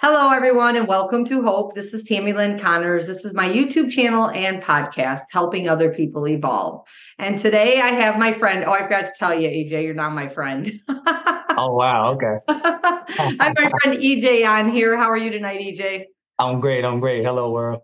Hello, everyone, and welcome to Hope. This is Tammy Lynn Connors. This is my YouTube channel and podcast, Helping Other People Evolve. And today I have my friend. Oh, I forgot to tell you, EJ, you're not my friend. oh, wow. Okay. I have my friend EJ on here. How are you tonight, EJ? I'm great. I'm great. Hello, world.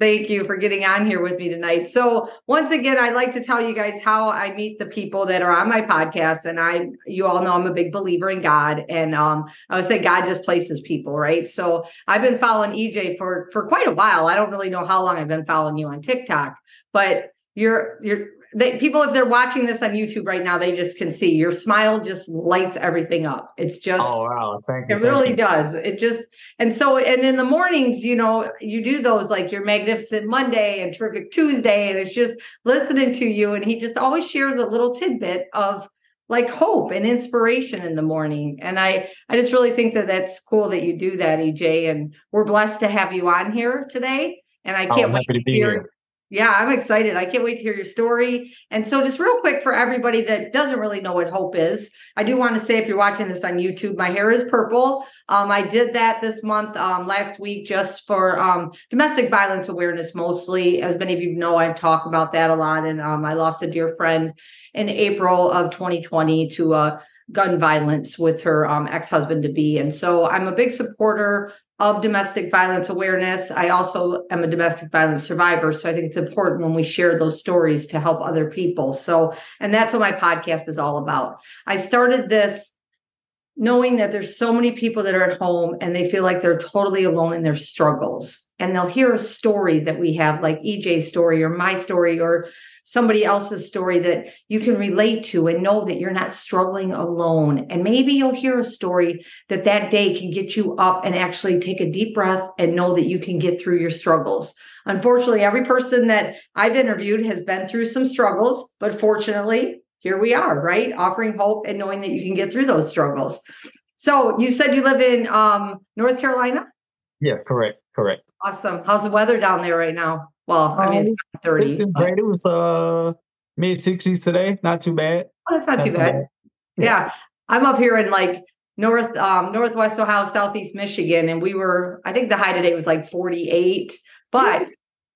Thank you for getting on here with me tonight. So, once again, I'd like to tell you guys how I meet the people that are on my podcast. And I, you all know I'm a big believer in God. And um, I would say God just places people, right? So, I've been following EJ for for quite a while. I don't really know how long I've been following you on TikTok, but you're you're they, people, if they're watching this on YouTube right now, they just can see your smile just lights everything up. It's just, oh wow, thank you. It really you. does. It just, and so, and in the mornings, you know, you do those like your Magnificent Monday and Terrific Tuesday, and it's just listening to you. And he just always shares a little tidbit of like hope and inspiration in the morning. And I, I just really think that that's cool that you do that, EJ. And we're blessed to have you on here today. And I oh, can't oh, wait to, to hear. Yeah, I'm excited. I can't wait to hear your story. And so, just real quick for everybody that doesn't really know what hope is, I do want to say if you're watching this on YouTube, my hair is purple. Um, I did that this month, um, last week, just for um, domestic violence awareness mostly. As many of you know, I talk about that a lot. And um, I lost a dear friend in April of 2020 to uh, gun violence with her um, ex husband to be. And so, I'm a big supporter of domestic violence awareness. I also am a domestic violence survivor. So I think it's important when we share those stories to help other people. So, and that's what my podcast is all about. I started this knowing that there's so many people that are at home and they feel like they're totally alone in their struggles. And they'll hear a story that we have, like EJ's story or my story or somebody else's story that you can relate to and know that you're not struggling alone. And maybe you'll hear a story that that day can get you up and actually take a deep breath and know that you can get through your struggles. Unfortunately, every person that I've interviewed has been through some struggles, but fortunately, here we are, right? Offering hope and knowing that you can get through those struggles. So you said you live in um, North Carolina? Yeah, correct, correct. Awesome. How's the weather down there right now? Well, I mean, it's 30. It's great. It was uh mid 60s today. Not too bad. Oh, that's not, not too, bad. bad. Yeah. yeah. I'm up here in like north um northwest Ohio, southeast Michigan, and we were, I think the high today was like 48, but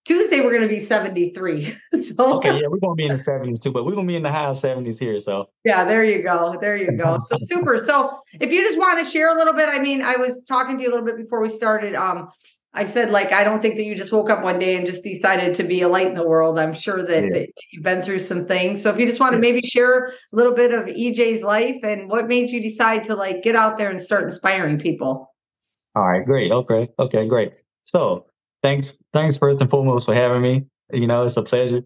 Tuesday we're gonna be 73. so okay, yeah, we're gonna be in the 70s too, but we're gonna be in the high 70s here. So yeah, there you go. There you go. So super. So if you just want to share a little bit, I mean, I was talking to you a little bit before we started. Um, I said, like, I don't think that you just woke up one day and just decided to be a light in the world. I'm sure that, yeah. that you've been through some things. So if you just want to maybe share a little bit of EJ's life and what made you decide to like get out there and start inspiring people. All right, great. Okay. Okay, great. So thanks, thanks first and foremost for having me. You know, it's a pleasure.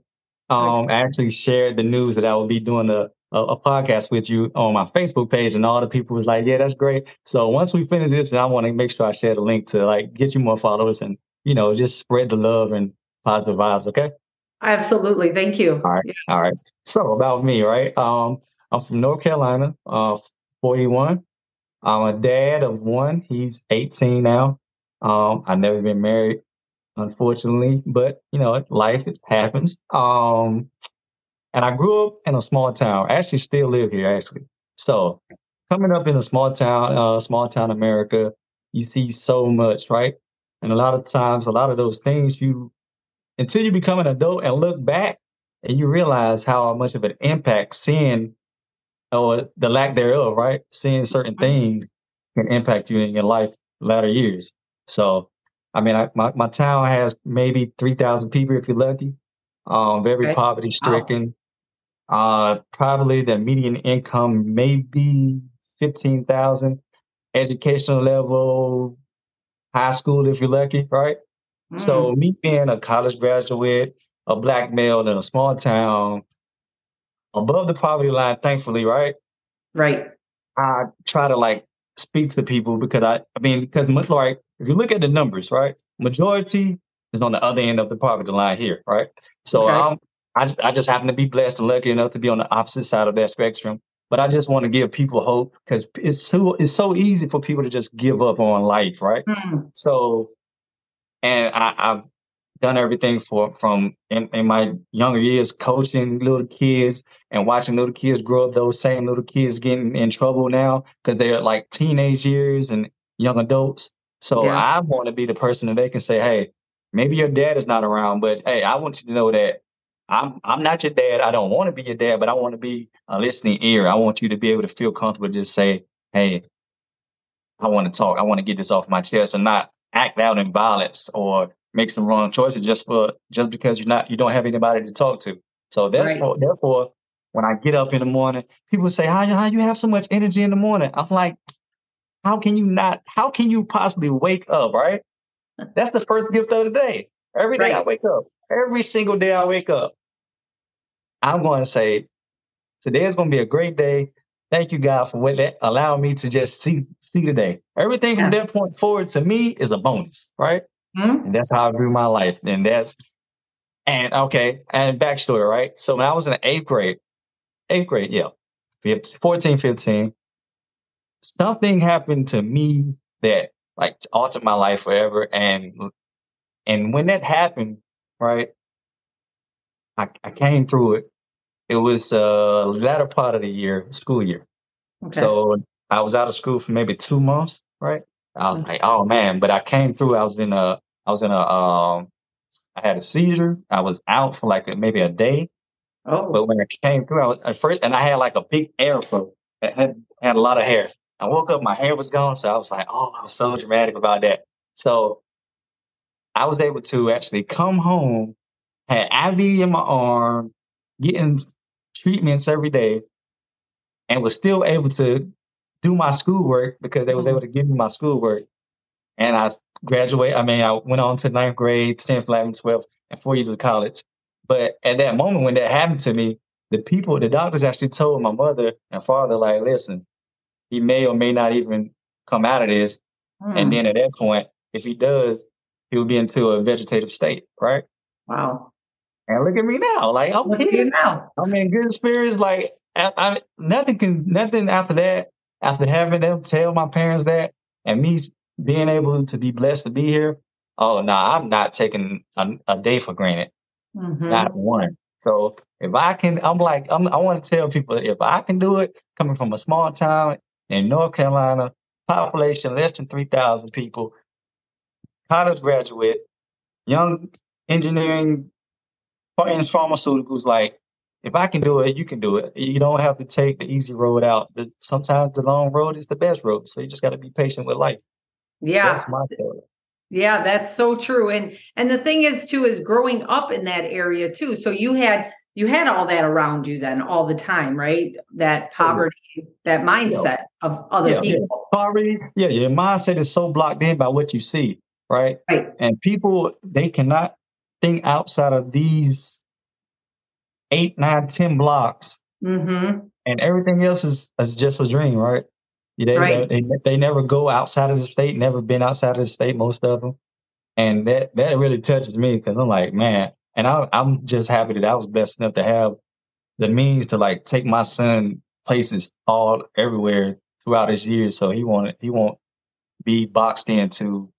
Um, I actually shared the news that I will be doing the a, a, podcast with you on my Facebook page, and all the people was like, "Yeah, that's great." So once we finish this, and I want to make sure I share the link to like get you more followers and you know just spread the love and positive vibes. Okay. Absolutely. Thank you. All right. Yes. All right. So about me, right? Um, I'm from North Carolina. Uh, 41. I'm a dad of one. He's 18 now. Um, I've never been married, unfortunately, but you know, life happens. Um, and I grew up in a small town. I actually still live here, actually. So coming up in a small town, uh, small town America, you see so much, right? And a lot of times, a lot of those things you, until you become an adult and look back and you realize how much of an impact seeing or the lack thereof, right? Seeing certain things can impact you in your life latter years. So, I mean, I, my, my town has maybe 3,000 people if you're lucky. Um, very okay. poverty stricken. Uh, probably the median income maybe fifteen thousand. Educational level, high school if you're lucky, right? Mm. So me being a college graduate, a black male in a small town, above the poverty line, thankfully, right? Right. I try to like speak to people because I, I mean, because much like if you look at the numbers, right, majority is on the other end of the poverty line here, right? So okay. I'm I, I just happen to be blessed and lucky enough to be on the opposite side of that spectrum. But I just want to give people hope because it's so it's so easy for people to just give up on life, right? Mm. So, and I, I've done everything for from in, in, my younger years coaching little kids and watching little kids grow up those same little kids getting in trouble now because they're like teenage years and young adults So Yeah. I want to be the person that they can say, hey, maybe your dad is not around, but hey, I want you to know that I'm I'm not your dad. I don't want to be your dad, but I want to be a listening ear. I want you to be able to feel comfortable to just say, hey, I want to talk. I want to get this off my chest and not act out in violence or make some wrong choices just for just because you're not you don't have anybody to talk to. So that's Right. for, therefore when I get up in the morning, people say, How how you have so much energy in the morning? I'm like, how can you not how can you possibly wake up, right? That's the first gift of the day. Every day I wake up. Every single day I wake up. I'm going to say, today is going to be a great day. Thank you, God, for what that allowing me to just see see today. Everything from that point forward to me is a bonus, right? Mhm. And that's how I view my life. And that's and okay, and backstory, right? So when I was in eighth grade, eighth grade, yeah, 15, 14, 15, something happened to me that like altered my life forever. And and when that happened, right, I, I came through it. It was uh latter part of the year, school year. Okay. So I was out of school for maybe two months, right? I was Mhm. like, oh man, but I came through. I was in a, I was in a, um, I had a seizure. I was out for like a, maybe a day. oh, But when I came through, I was at first, and I had like a big afro. that had had a lot of hair. I woke up, my hair was gone, so I was like, oh, I was so dramatic about that. So I was able to actually come home, had IV in my arm, getting treatments every day, and was still able to do my schoolwork because they was Mhm. able to give me my schoolwork. And I graduated. I mean, I went on to ninth grade, 10th, 11th, 12th, and four years of college. But at that moment when that happened to me, the people, the doctors actually told my mother and father, like, listen, he may or may not even come out of this. And Hmm. then at that point, if he does, he'll be into a vegetative state, right? wow. And look at me now, like I'm Look here. now. I'm in good spirits. Like I, I, nothing can, nothing after that. After having them tell my parents that, and me being able to be blessed to be here. Oh no, I'm not taking a, a day for granted, Mhm. not one. So if I can, I'm like, I'm, I want to tell people if I can do it, coming from a small town in North Carolina, population less than three thousand people, college graduate, young engineering, and pharmaceuticals, like if I can do it, you can do it. You don't have to take the easy road out. Sometimes the long road is the best road. So you just got to be patient with life. Yeah. That's my story. Yeah, that's so true. And and the thing is too is growing up in that area too. So you had you had all that around you then all the time, right? That poverty, that mindset of other Yeah, yeah. people. Poverty, yeah, your mindset is so blocked in by what you see, right? Right. And people, they cannot think outside of these eight, nine, ten blocks, Mm-hmm. and everything else is, is just a dream, right? They, Right. they they never go outside of the state, never been outside of the state, most of them, and that that really touches me because I'm like, man, and I, I'm just happy that I was blessed enough to have the means to like take my son places all everywhere throughout his years, so he won't he won't be boxed into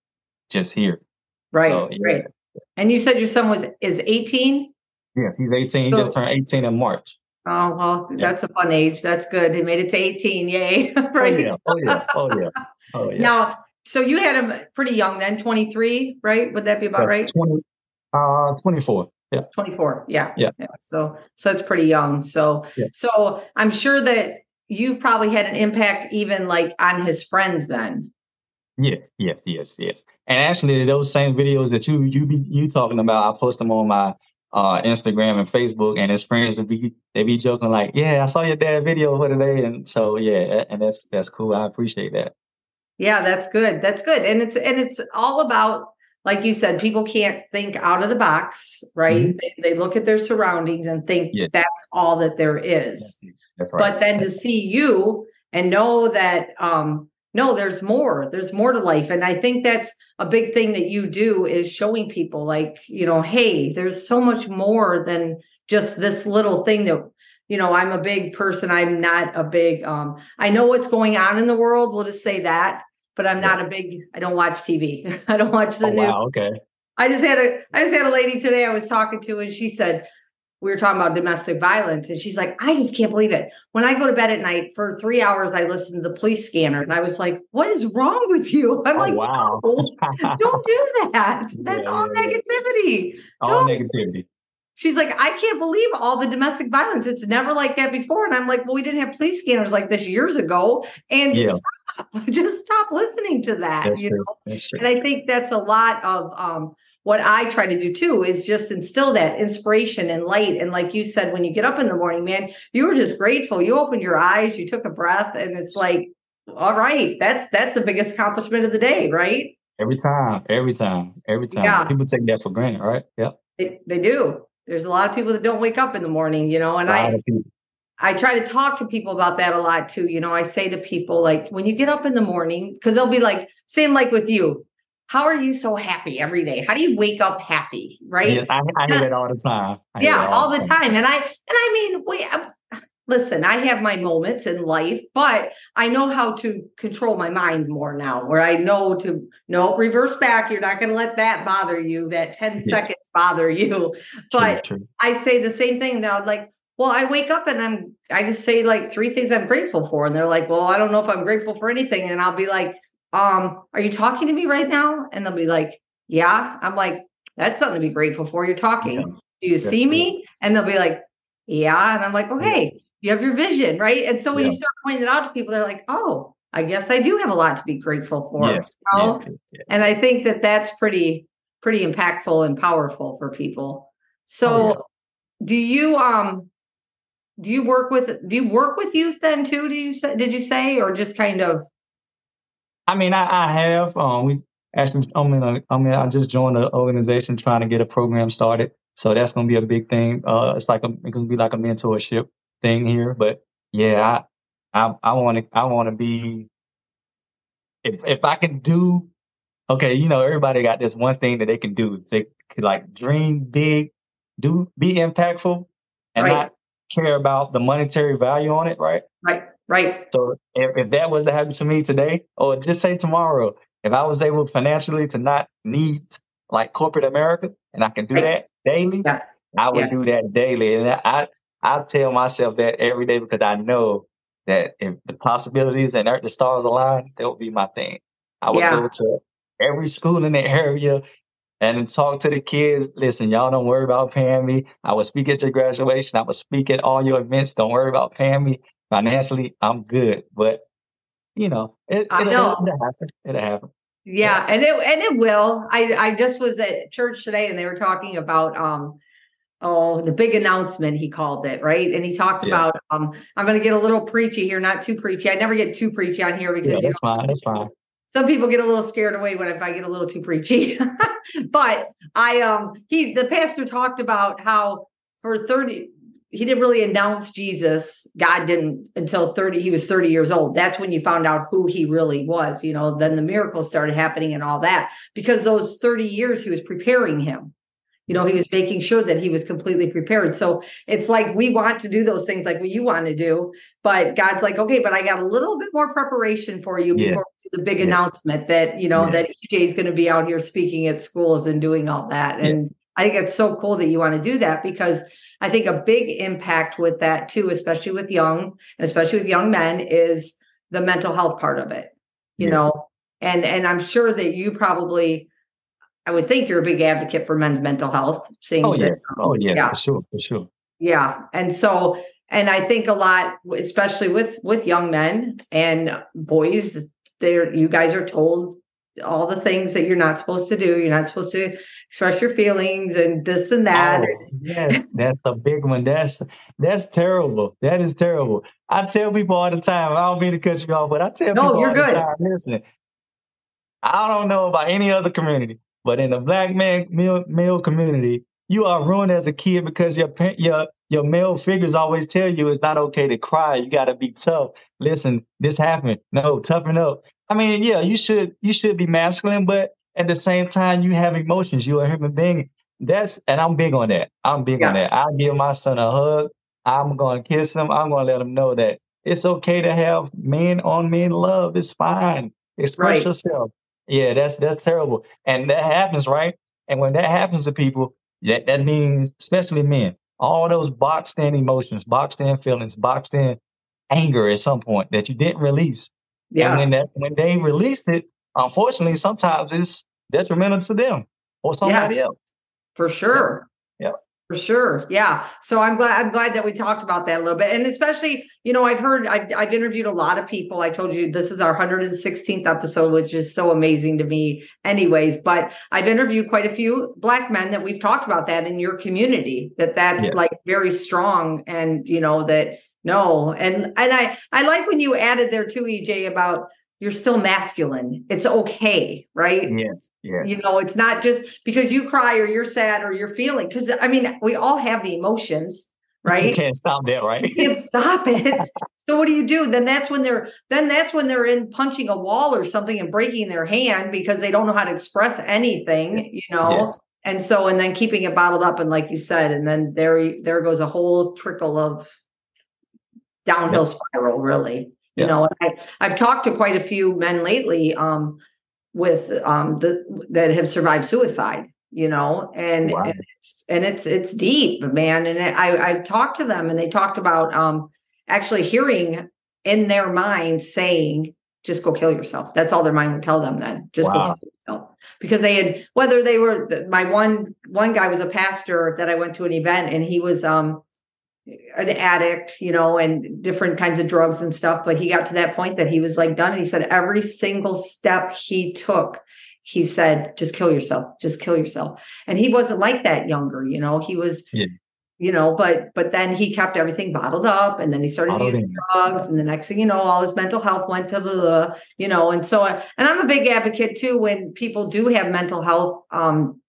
just here. Right, So, yeah. right. And you said your son was is 18? Yeah, he's 18. He So- just turned 18 in March. Oh, well, Yeah. that's a fun age. That's good. They made it to 18. Yay. Oh right. yeah, oh yeah, oh yeah, oh yeah. Now, so you had him pretty young then, 23, right? Would that be about Yeah, right? 20, uh, 24. Yeah. 24. Yeah. Yeah. So so it's pretty young. So Yeah. so I'm sure that you've probably had an impact even like on his friends then. Yeah, yes, yes, yes. And actually, those same videos that you you be you talking about, I post them on my uh Instagram and Facebook, and his friends will be they be joking like, "Yeah, I saw your dad video for today," and so yeah, and that's that's cool. I appreciate that. Yeah, that's good. That's good. And it's and it's all about like you said, people can't think out of the box, right? They, they look at their surroundings and think Mm-hmm. That's all that there is. Right. But then to see you and know that um no, there's more. There's more to life. And I think that's a big thing that you do is showing people like, you know, hey, there's so much more than just this little thing that you know, I'm a big person. I'm not a big um I know what's going on in the world, we'll just say that, but I'm not a big I don't watch TV. I don't watch the oh, news. wow, okay. I just had a I just had a lady today I was talking to and she said, we were talking about domestic violence, and she's like, I just can't believe it. When I go to bed at night for three hours, I listen to the police scanner, and I was like, What is wrong with you? I'm Oh, like, wow. "No, don't do that. That's Yeah, all negativity. All Don't- negativity. She's like, I can't believe all the domestic violence. It's never like that before. And I'm like, well, we didn't have police scanners like this years ago. And Yeah. Stop, just stop listening to that. That's you know? And I think that's a lot of um, what I try to do too is just instill that inspiration and light. And like you said, when you get up in the morning, man, you were just grateful. You opened your eyes, you took a breath, and it's like, all right, that's that's the biggest accomplishment of the day, right? Every time, every time, every time. Yeah. People take that for granted, right? Yep. They, they do. There's a lot of people that don't wake up in the morning, you know, and I lot of people. I try to talk to people about that a lot too. You know, I say to people like when you get up in the morning, because they'll be like, same like with you. How are you so happy every day? How do you wake up happy? Right? Yes, I, I hear that all the time. I yeah, all the time. And I and I mean, we uh, listen, I have my moments in life, but I know how to control my mind more now, where I know to no reverse back. You're not gonna let that bother you, that 10 Yeah. seconds bother you. True, But true. I say the same thing now, like, well, I wake up and I'm, I just say like three things I'm grateful for. And they're like, well, I don't know if I'm grateful for anything. And I'll be like, um, are you talking to me right now? And they'll be like, yeah. I'm like, that's something to be grateful for. You're talking. Yeah. Do you see me? And they'll be like, yeah. And I'm like, okay, you have your vision, right? And so when you start pointing it out to people, they're like, oh, I guess I do have a lot to be grateful for. Yes. you know? yes. And I think that that's pretty, pretty impactful and powerful for people. So Oh, yeah. do you, um, do you work with, do you work with youth then too? Do you say, did you say, or just kind of, I mean, I, I have. Um, we actually, I mean, I mean, I just joined an organization trying to get a program started. So that's going to be a big thing. Uh, it's like a, it's going to be like a mentorship thing here. But yeah, I, I, I want to, I want to be. If if I can do, okay, you know, everybody got this one thing that they can do. They could like dream big, do be impactful, and Right. not care about the monetary value on it, right? right, right, So if, if that was to happen to me today, or just say tomorrow, if I was able financially to not need like corporate America and I can do Right. that daily, yes, I would Yeah. do that daily. And I I tell myself that every day because I know that if the possibilities and the stars align, that would be my thing. I would Yeah. go to every school in the area and talk to the kids. Listen, y'all don't worry about paying me. I will speak at your graduation. I will speak at all your events. Don't worry about paying me financially. I'm good. But you know, it, I it'll, know. it'll happen. It'll happen. yeah, and it and it will. I I just was at church today and they were talking about um oh the big announcement he called it right and he talked Yeah. about um i'm going to get a little preachy here not too preachy i never get too preachy on here because Yeah, you that's fine. That's fine. Some people get a little scared away when if I get a little too preachy. but I um he the pastor talked about how for 30 he didn't really announce Jesus. God didn't until 30 he was 30 years old. That's when you found out who he really was, you know, then the miracles started happening and all that because those 30 years he was preparing him. You know, he was making sure that he was completely prepared. So it's like we want to do those things like what you want to do, but God's like, okay, but I got a little bit more preparation for you Yeah. before the big Yeah. announcement that, you know, Yeah. that EJ is going to be out here speaking at schools and doing all that. And I think it's so cool that you want to do that because I think a big impact with that too, especially with young and especially with young men, is the mental health part of it. You know, and and I'm sure that you probably I would think you're a big advocate for men's mental health. Seeing Oh yeah. Oh yeah. yeah. For sure. For sure. yeah. And so, and I think a lot, especially with with young men and boys, there you guys are told all the things that you're not supposed to do. You're not supposed to express your feelings and this and that. Oh, yes, that's the big one. That's that's terrible. That is terrible. I tell people all the time. I don't mean to cut you off, but I tell No, people you're all good. the time. Listen, I don't know about any other community, but in the black man male, male community, you are ruined as a kid because your your your male figures always tell you it's not okay to cry. You got to be tough. Listen, this happened. No, toughen up. I mean, yeah, you should you should be masculine, but at the same time, you have emotions. You're a human being. That's and I'm big on that. I'm big on that. I'll give my son a hug. I'm gonna kiss him. I'm gonna let him know that it's okay to have men on men love. It's fine. Express Right. yourself. Yeah, that's that's terrible. And that happens, right? And when that happens to people, that, that means especially men, all those boxed in emotions, boxed in feelings, boxed in anger at some point that you didn't release. Yeah. And when that when they release it, unfortunately, sometimes it's detrimental to them or somebody yes, else. For sure. Yeah. For sure. Yeah. So I'm glad I'm glad that we talked about that a little bit. And especially, you know, I've heard I've, I've interviewed a lot of people. I told you this is our 116th episode, which is so amazing to me anyways, but I've interviewed quite a few black men that we've talked about that in your community, that that's yeah. like very strong and, you know, that no. And and I I like when you added there too, EJ, about you're still masculine. It's okay, right? Yes. Yeah. You know, it's not just because you cry or you're sad or you're feeling. Because I mean, we all have the emotions, right? You can't stop that, right? You can't stop it. so what do you do? Then that's when they're then that's when they're in punching a wall or something and breaking their hand because they don't know how to express anything, you know. Yes. And so and then keeping it bottled up and like you said, and then there there goes a whole trickle of downhill spiral, really you know I, i've talked to quite a few men lately um, with um, the that have survived suicide you know and wow. and, it's, and it's it's deep man and i i talked to them and they talked about um actually hearing in their mind saying just go kill yourself that's all their mind would tell them then just wow. go kill yourself because they had whether they were my one one guy was a pastor that i went to an event and he was um an addict, you know, and different kinds of drugs and stuff. But he got to that point that he was like done. And he said every single step he took, he said, just kill yourself, just kill yourself. And he wasn't like that younger, you know, he was, yeah. you know, but but then he kept everything bottled up and then he started bottled using in. drugs. And the next thing you know, all his mental health went to the, you know, and so and I'm a big advocate too when people do have mental health um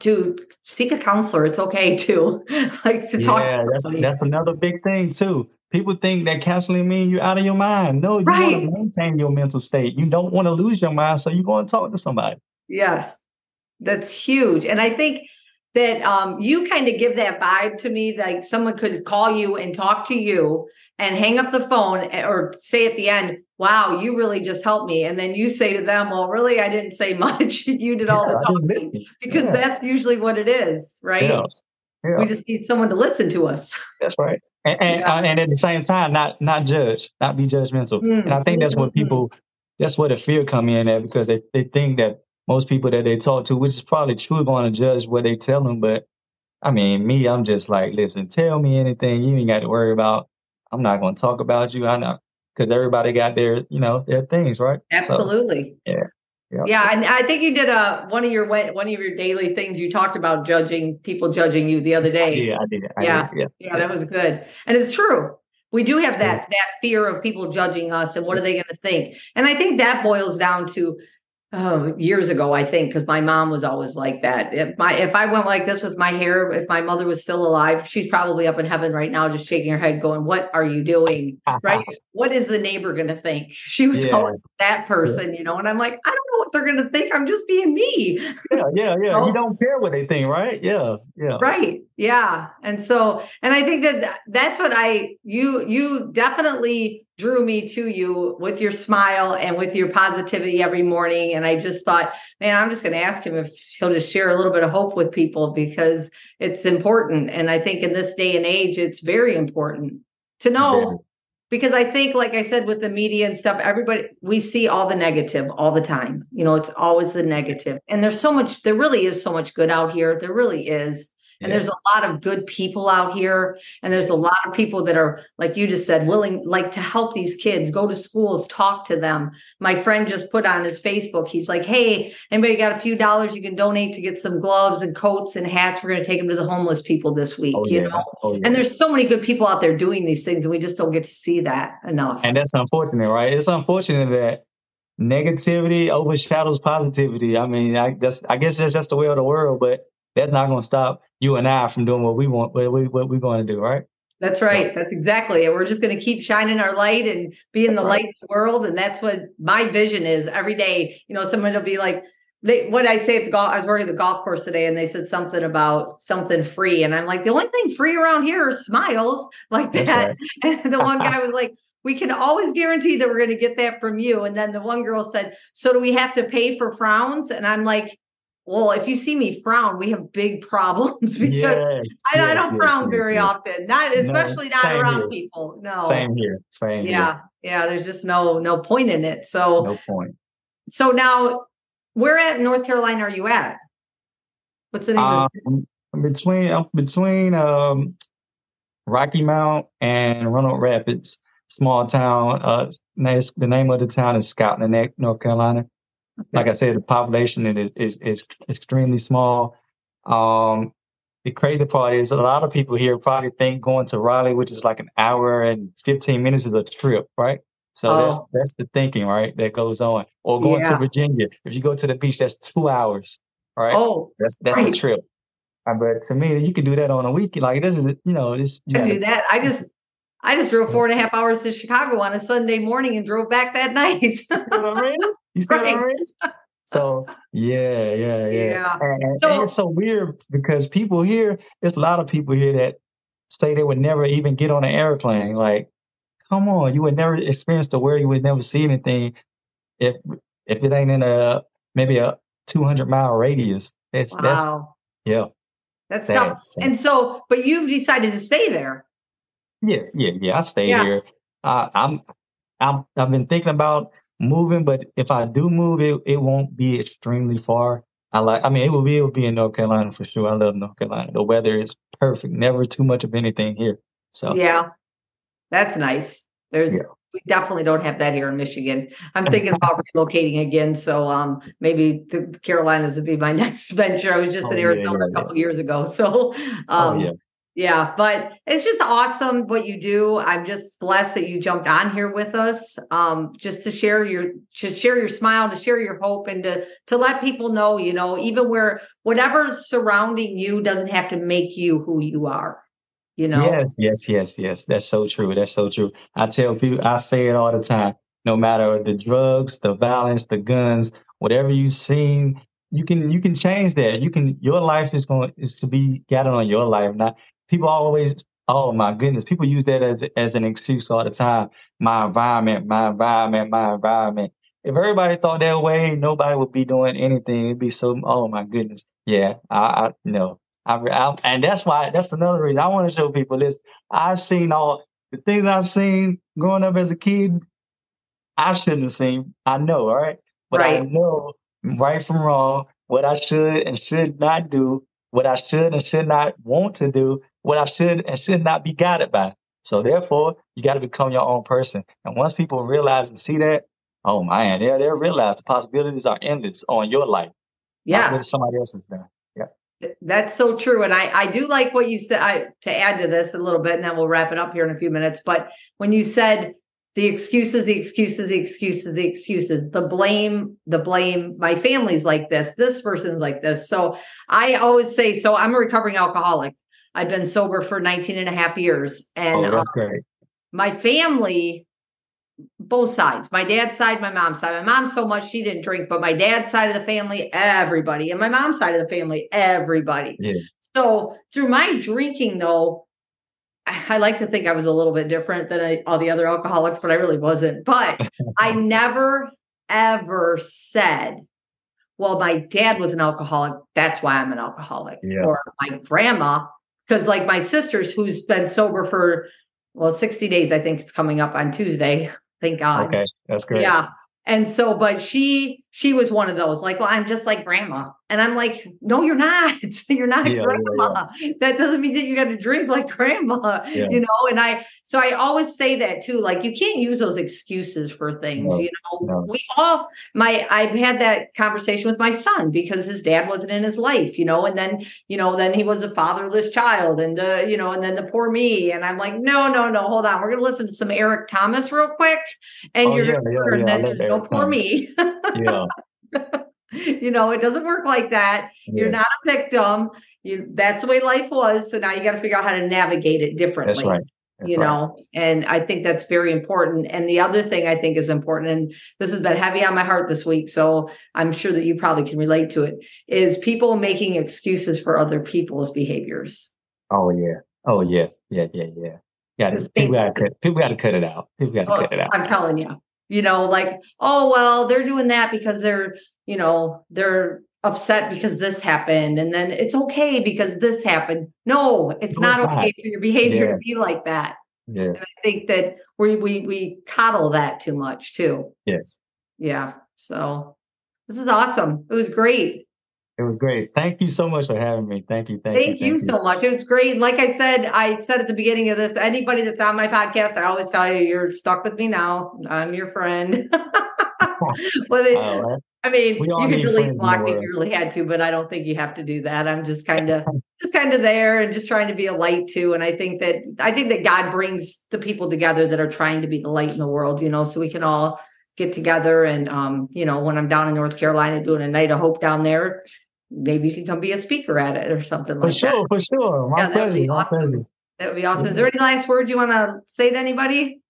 to seek a counselor. It's okay to like to talk. Yeah, to that's, that's another big thing too. People think that counseling means you're out of your mind. No, you right. want to maintain your mental state. You don't want to lose your mind, so you go and talk to somebody. Yes, that's huge. And I think that um, you kind of give that vibe to me, like someone could call you and talk to you and hang up the phone eh, or say at the end, wow, you really just helped me. And then you say to them, well, really, I didn't say much. you did all yeah, the talking because yeah. that's usually what it is, right? Yeah. We just need someone to listen to us. That's right. And and, uh, and at the same time, not not judge, not be judgmental. Mm-hmm. And I think that's what mm-hmm. people, that's where the fear come in at because they, they think that most people that they talk to, which is probably true, going to judge what they tell them. But I mean, me, I'm just like, listen, tell me anything. You ain't got to worry about. I'm not going to talk about you. I know because everybody got their, you know, their things, right? Absolutely. So, yeah. Yep. Yeah, and I think you did a one of your one of your daily things. You talked about judging people judging you the other day. Yeah, I did. I yeah. Did. yeah, yeah, that was good, and it's true. We do have that that fear of people judging us, and what are they going to think? And I think that boils down to oh, years ago, I think, because my mom was always like that. If my if I went like this with my hair, if my mother was still alive, she's probably up in heaven right now, just shaking her head, going, "What are you doing? right? What is the neighbor going to think?" She was yeah. always that person, you know. And I'm like, I don't know what they're going to think. I'm just being me. Yeah, yeah, yeah. you, know? you don't care what they think, right? Yeah, yeah. Right. Yeah. And so, and I think that that's what I you you definitely drew me to you with your smile and with your positivity every morning. And I just thought, man, I'm just going to ask him if he'll just share a little bit of hope with people because it's important. And I think in this day and age, it's very important to know. Because I think, like I said, with the media and stuff, everybody, we see all the negative all the time. You know, it's always the negative. And there's so much, there really is so much good out here. There really is. And yeah. there's a lot of good people out here. And there's a lot of people that are, like you just said, willing like to help these kids, go to schools, talk to them. My friend just put on his Facebook, he's like, Hey, anybody got a few dollars you can donate to get some gloves and coats and hats? We're going to take them to the homeless people this week, oh, you yeah. know? Oh, yeah. And there's so many good people out there doing these things, and we just don't get to see that enough. And that's unfortunate, right? It's unfortunate that negativity overshadows positivity. I mean, I guess I guess that's just the way of the world, but that's not going to stop you and I from doing what we want, what we what we're going to do, right? That's right. So, that's exactly it. We're just going to keep shining our light and be being the right. light of the world, and that's what my vision is every day. You know, someone will be like, they, what I say at the golf, I was working at the golf course today and they said something about something free. And I'm like, the only thing free around here are smiles like that. Right. And the one guy was like, we can always guarantee that we're going to get that from you. And then the one girl said, so do we have to pay for frowns? And I'm like, well, if you see me frown, we have big problems because Yes, I, I don't yes, frown very often, not especially not around here. people. No. Same here. Same here. Yeah. Yeah. There's just no no point in it. So No point. so now where at North Carolina are you at? What's the name of the Um, I'm between I'm between um Rocky Mount and Roanoke Rapids, small town. Uh, the name of the town is Scotland Neck, North Carolina. Like I said, the population is is is extremely small. Um, the crazy part is a lot of people here probably think going to Raleigh, which is like an hour and 15 minutes, is a trip, right? So that's Oh. that's the thinking, right? That goes on. Or going Yeah. to Virginia, if you go to the beach, that's two hours, right? Oh, That's that's Right. a trip. Uh, but to me, you can do that on a weekend. Like this is, you know, this. You I gotta- do that. I just I just drove four and a half hours to Chicago on a Sunday morning and drove back that night. You see what I mean? You see what I Right. So yeah, yeah, yeah. Yeah. And, and- So- and it's so weird because people here, there's a lot of people here that say they would never even get on an airplane. Like, come on, you would never experience the world. You would never see anything if if it ain't in a maybe a 200 mile radius. It's that's wow. yeah, That's sad, tough. sad. And so, but you've decided to stay there. Yeah, yeah, yeah. I stay Yeah. here. Uh, I'm, I'm, I've been thinking about moving, but if I do move, it it won't be extremely far. I like. I mean, it will be. It will be in North Carolina for sure. I love North Carolina. The weather is perfect. Never too much of anything here. So Yeah. That's nice. There's Yeah. we definitely don't have that here in Michigan. I'm thinking about relocating again. So um maybe the Carolinas would be my next venture. I was just Oh, in Arizona yeah, a couple years ago. So Oh, um yeah. Yeah, but it's just awesome what you do. I'm just blessed that you jumped on here with us. Um, just to share your to share your smile, to share your hope, and to to let people know, you know, even where whatever's surrounding you doesn't have to make you who you are. You know, Yes, yes, yes, yes. That's so true. That's so true. I tell people, I say it all the time. No matter the drugs, the violence, the guns, whatever you've seen, you can you can change that. You can your life is going is to be gathered on your life. Not people always. Oh my goodness, people use that as as an excuse all the time. My environment, my environment, my environment. If everybody thought that way, nobody would be doing anything. It'd be so. Oh my goodness. Yeah, I, I no. I, I, and that's why that's another reason I want to show people this. I've seen all the things I've seen growing up as a kid. I shouldn't have seen. I know, all right, but I know right from wrong, what I should and should not do, what I should and should not want to do, what I should and should not be guided by. So therefore, you got to become your own person. And once people realize and see that, oh man, they'll they'll realize the possibilities are endless on your life, Yeah. somebody else has done. That's so true. And I, I do like what you said I, to add to this a little bit, and then we'll wrap it up here in a few minutes. But when you said the excuses, the excuses, the excuses, the excuses, the blame, the blame, my family's like this, this person's like this. So I always say, so I'm a recovering alcoholic. I've been sober for 19 and a half years. And Oh, uh, great. my family both sides my dad's side my mom's side my mom so much she didn't drink but my dad's side of the family everybody and my mom's side of the family everybody Yeah. so through my drinking though I I like to think I was a little bit different than I, all the other alcoholics, but I really wasn't. But I never ever said, well, my dad was an alcoholic. That's why I'm an alcoholic. Yeah. Or my grandma, because like my sister's who's been sober for, well, 60 days, I think it's coming up on Tuesday. Thank God. Okay, that's great. Yeah. And so, but she, she was one of those like, well, I'm just like grandma. And I'm like, no, you're not. you're not Yeah, yeah, grandma. That doesn't mean that you got to drink like grandma, Yeah. you know? And I, so I always say that too. Like, you can't use those excuses for things, No, you know? no. We all, my, I've had that conversation with my son because his dad wasn't in his life, you know? And then, you know, then he was a fatherless child and, uh, you know, and then the poor me. And I'm like, no, no, no, hold on. We're going to listen to some Eric Thomas real quick. And Oh, you're yeah, going to yeah, learn yeah, that there's no Eric poor me. Yeah, you know, it doesn't work like that. You're not a victim. You that's the way life was. So now you got to figure out how to navigate it differently. that's right. That's You right. know, and I think that's very important. And the other thing I think is important, and this has been heavy on my heart this week, so I'm sure that you probably can relate to it, is people making excuses for other people's behaviors. Oh yeah. Oh yes. Yeah, yeah, yeah. Yeah. To people gotta cut people gotta cut it out. People gotta Oh, cut it out. I'm telling you, you know, like, oh, well, they're doing that because they're, you know, they're upset because this happened and then it's okay because this happened. No, it's No, not it's okay not. for your behavior Yeah. to be like that. Yeah. I think that we we we coddle that too much too. Yes. Yeah. So this is awesome. It was great. It was great. Thank you so much for having me. Thank you. Thank, Thank you so much. It was great. Like I said, I said at the beginning of this, anybody that's on my podcast, I always tell you, you're stuck with me now. I'm your friend. well, they, All right. I mean, you can delete block if you really had to, but I don't think you have to do that. I'm just kind of just kind of there and just trying to be a light too. And I think that I think that God brings the people together that are trying to be the light in the world, you know, so we can all get together. And um, you know, when I'm down in North Carolina doing a night of hope down there, maybe you can come be a speaker at it or something For like that. For sure, for sure. That would be awesome. That would be awesome. Is there any last words you want to say to anybody?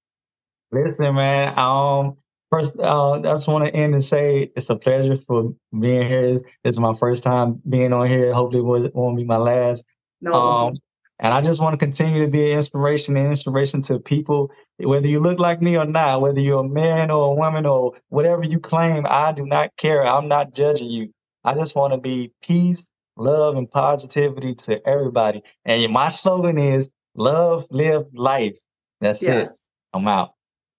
Listen, man. Um, first, uh, I just want to end and say it's a pleasure for being here. It's, is my first time being on here. Hopefully, it won't- won't be my last. No. Um, and I just want to continue to be an inspiration and inspiration to people, whether you look like me or not, whether you're a man or a woman or whatever you claim. I do not care. I'm not judging you. I just want to be peace, love, and positivity to everybody. And my slogan is love, live, life. That's it. I'm out.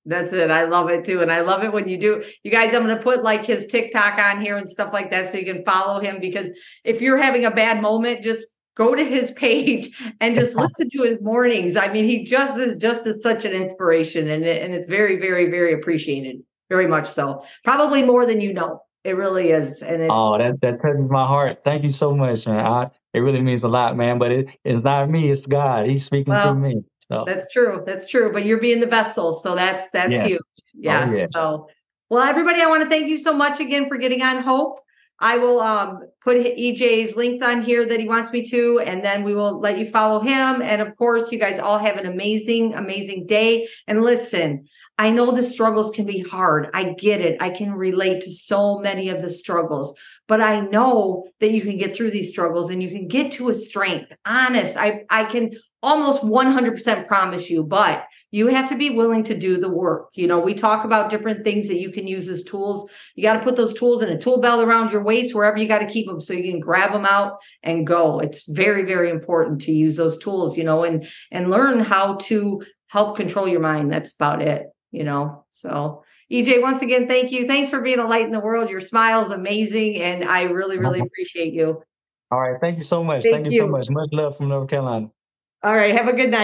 That's it. I love it too. And I love it when you do. You guys, I'm going to put like his TikTok on here and stuff like that so you can follow him because if you're having a bad moment, just go to his page and just listen to his mornings. I mean, he just is just is such an inspiration and and it's very very very appreciated. Very much so. Probably more than you know. It really is. And it's Oh, that that touches my heart. Thank you so much, man. I, it really means a lot, man. But it, it's not me, it's God. He's speaking Well, through me. So That's true. That's true. But you're being the vessel. So that's that's Yes. huge. Yes. Oh, yes. So well, everybody, I want to thank you so much again for getting on Hope. I will um, put EJ's links on here that he wants me to, and then we will let you follow him. And of course, you guys all have an amazing, amazing day. And listen, I know the struggles can be hard. I get it. I can relate to so many of the struggles, but I know that you can get through these struggles and you can get to a strength. Honest, I I can almost 100% promise you, but you have to be willing to do the work. You know, we talk about different things that you can use as tools. You got to put those tools in a tool belt around your waist, wherever you got to keep them so you can grab them out and go. It's very, very important to use those tools, you know, and and learn how to help control your mind. That's about it, you know. So EJ, once again, thank you. Thanks for being a light in the world. Your smile is amazing, and I really, really appreciate you. all right, thank you so much. Thank Thank, you so much. Much love from North Carolina. All right, have a good night.